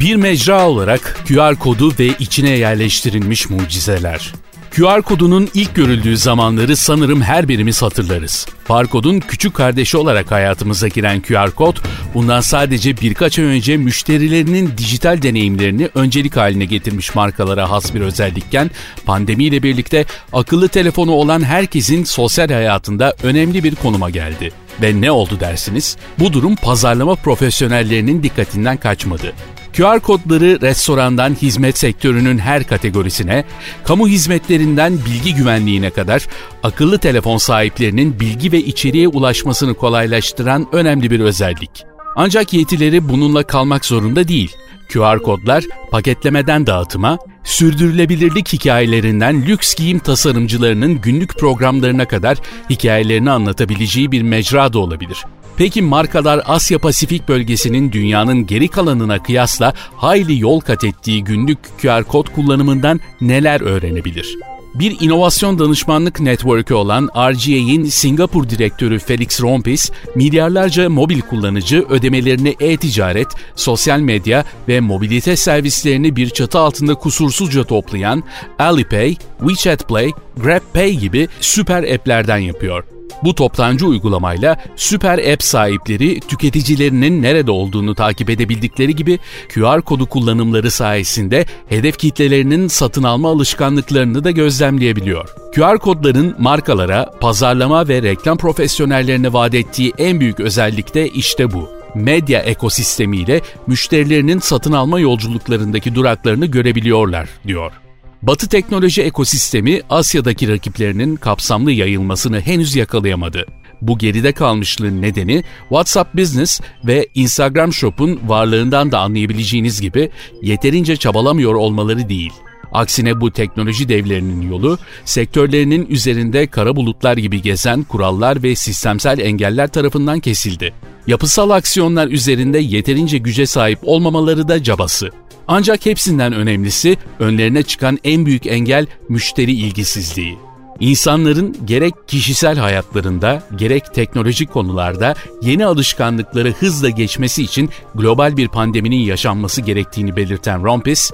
Bir mecra olarak QR kodu ve içine yerleştirilmiş mucizeler. QR kodunun ilk görüldüğü zamanları sanırım her birimiz hatırlarız. Barkodun küçük kardeşi olarak hayatımıza giren QR kod, bundan sadece birkaç ay önce müşterilerinin dijital deneyimlerini öncelik haline getirmiş markalara has bir özellikken, pandemiyle birlikte akıllı telefonu olan herkesin sosyal hayatında önemli bir konuma geldi. Ve ne oldu dersiniz? Bu durum pazarlama profesyonellerinin dikkatinden kaçmadı. QR kodları restorandan hizmet sektörünün her kategorisine, kamu hizmetlerinden bilgi güvenliğine kadar akıllı telefon sahiplerinin bilgi ve içeriğe ulaşmasını kolaylaştıran önemli bir özellik. Ancak yetileri bununla kalmak zorunda değil. QR kodlar paketlemeden dağıtıma, sürdürülebilirlik hikayelerinden lüks giyim tasarımcılarının günlük programlarına kadar hikayelerini anlatabileceği bir mecra da olabilir. Peki markalar Asya Pasifik bölgesinin dünyanın geri kalanına kıyasla hayli yol kat ettiği günlük QR kod kullanımından neler öğrenebilir? Bir inovasyon danışmanlık network'ü olan RGA'in Singapur direktörü Felix Rompis, milyarlarca mobil kullanıcı ödemelerini e-ticaret, sosyal medya ve mobilite servislerini bir çatı altında kusursuzca toplayan Alipay, WeChat Play, GrabPay gibi süper app'lerden yapıyor. Bu toptancı uygulamayla süper app sahipleri tüketicilerinin nerede olduğunu takip edebildikleri gibi QR kodu kullanımları sayesinde hedef kitlelerinin satın alma alışkanlıklarını da gözlemleyebiliyor. QR kodların markalara, pazarlama ve reklam profesyonellerine vaat ettiği en büyük özellik de işte bu medya ekosistemiyle müşterilerinin satın alma yolculuklarındaki duraklarını görebiliyorlar, diyor. Batı teknoloji ekosistemi Asya'daki rakiplerinin kapsamlı yayılmasını henüz yakalayamadı. Bu geride kalmışlığın nedeni WhatsApp Business ve Instagram Shop'un varlığından da anlayabileceğiniz gibi yeterince çabalamıyor olmaları değil. Aksine bu teknoloji devlerinin yolu sektörlerinin üzerinde kara bulutlar gibi gezen kurallar ve sistemsel engeller tarafından kesildi. Yapısal aksiyonlar üzerinde yeterince güce sahip olmamaları da cabası. Ancak hepsinden önemlisi önlerine çıkan en büyük engel müşteri ilgisizliği. İnsanların gerek kişisel hayatlarında gerek teknolojik konularda yeni alışkanlıkları hızla geçmesi için global bir pandeminin yaşanması gerektiğini belirten Rompis,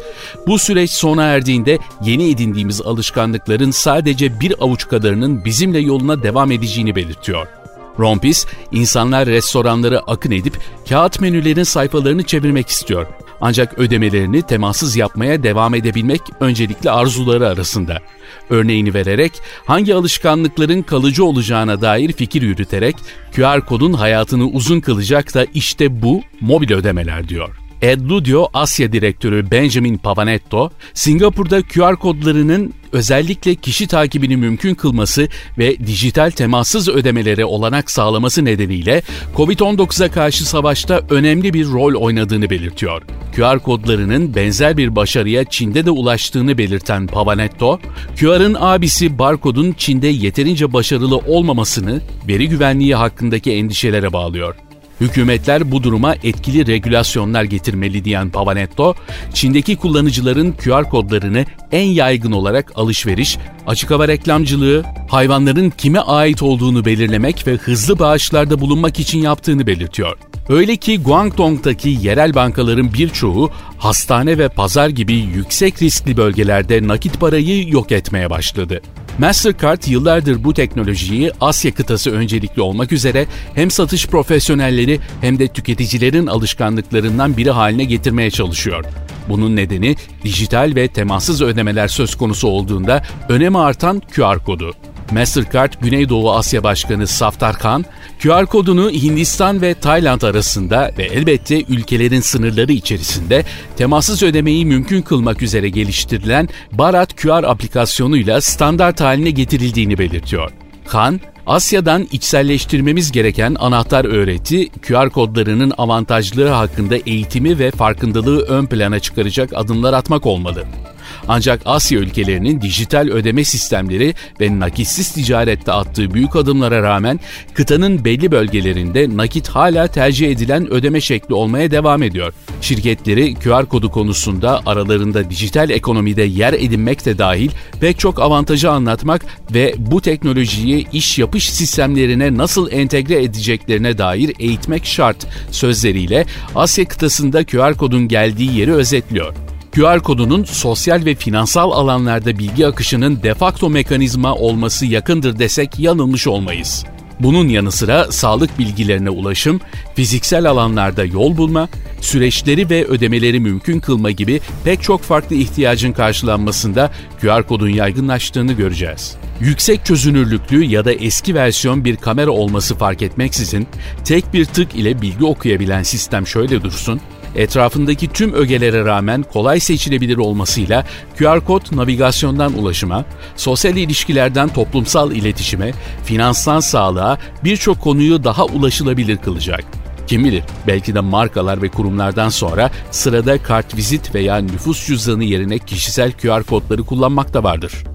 bu süreç sona erdiğinde yeni edindiğimiz alışkanlıkların sadece bir avuç kadarının bizimle yoluna devam edeceğini belirtiyor. Rompis, insanlar restoranlara akın edip kağıt menülerin sayfalarını çevirmek istiyor. Ancak ödemelerini temassız yapmaya devam edebilmek öncelikli arzuları arasında. Örneğini vererek hangi alışkanlıkların kalıcı olacağına dair fikir yürüterek QR kodun hayatını uzun kılacak da işte bu mobil ödemeler diyor. Edludio Asya Direktörü Benjamin Pavanetto, Singapur'da QR kodlarının özellikle kişi takibini mümkün kılması ve dijital temassız ödemelere olanak sağlaması nedeniyle COVID-19'a karşı savaşta önemli bir rol oynadığını belirtiyor. QR kodlarının benzer bir başarıya Çin'de de ulaştığını belirten Pavanetto, QR'ın abisi barkodun Çin'de yeterince başarılı olmamasını veri güvenliği hakkındaki endişelere bağlıyor. Hükümetler bu duruma etkili regülasyonlar getirmeli diyen Pavanetto, Çin'deki kullanıcıların QR kodlarını en yaygın olarak alışveriş, açık hava reklamcılığı, hayvanların kime ait olduğunu belirlemek ve hızlı bağışlarda bulunmak için yaptığını belirtiyor. Öyle ki Guangdong'daki yerel bankaların birçoğu hastane ve pazar gibi yüksek riskli bölgelerde nakit parayı yok etmeye başladı. Mastercard yıllardır bu teknolojiyi Asya kıtası öncelikli olmak üzere hem satış profesyonelleri hem de tüketicilerin alışkanlıklarından biri haline getirmeye çalışıyor. Bunun nedeni dijital ve temassız ödemeler söz konusu olduğunda önemi artan QR kodu. Mastercard Güneydoğu Asya Başkanı Saftar Khan, QR kodunu Hindistan ve Tayland arasında ve elbette ülkelerin sınırları içerisinde temassız ödemeyi mümkün kılmak üzere geliştirilen Barat QR aplikasyonuyla standart haline getirildiğini belirtiyor. Khan, Asya'dan içselleştirmemiz gereken anahtar öğreti, QR kodlarının avantajları hakkında eğitimi ve farkındalığı ön plana çıkaracak adımlar atmak olmalı. Ancak Asya ülkelerinin dijital ödeme sistemleri ve nakitsiz ticarette attığı büyük adımlara rağmen kıtanın belli bölgelerinde nakit hala tercih edilen ödeme şekli olmaya devam ediyor. Şirketleri QR kodu konusunda aralarında dijital ekonomide yer edinmek de dahil pek çok avantajı anlatmak ve bu teknolojiyi iş yapış sistemlerine nasıl entegre edeceklerine dair eğitmek şart sözleriyle Asya kıtasında QR kodun geldiği yeri özetliyor. QR kodunun sosyal ve finansal alanlarda bilgi akışının defakto mekanizma olması yakındır desek yanılmış olmayız. Bunun yanı sıra sağlık bilgilerine ulaşım, fiziksel alanlarda yol bulma, süreçleri ve ödemeleri mümkün kılma gibi pek çok farklı ihtiyacın karşılanmasında QR kodun yaygınlaştığını göreceğiz. Yüksek çözünürlüklü ya da eski versiyon bir kamera olması fark etmeksizin tek bir tık ile bilgi okuyabilen sistem şöyle dursun, etrafındaki tüm ögelere rağmen kolay seçilebilir olmasıyla QR kod navigasyondan ulaşıma, sosyal ilişkilerden toplumsal iletişime, finanstan sağlığa birçok konuyu daha ulaşılabilir kılacak. Kim bilir belki de markalar ve kurumlardan sonra sırada kart vizit veya nüfus cüzdanı yerine kişisel QR kodları kullanmak da vardır.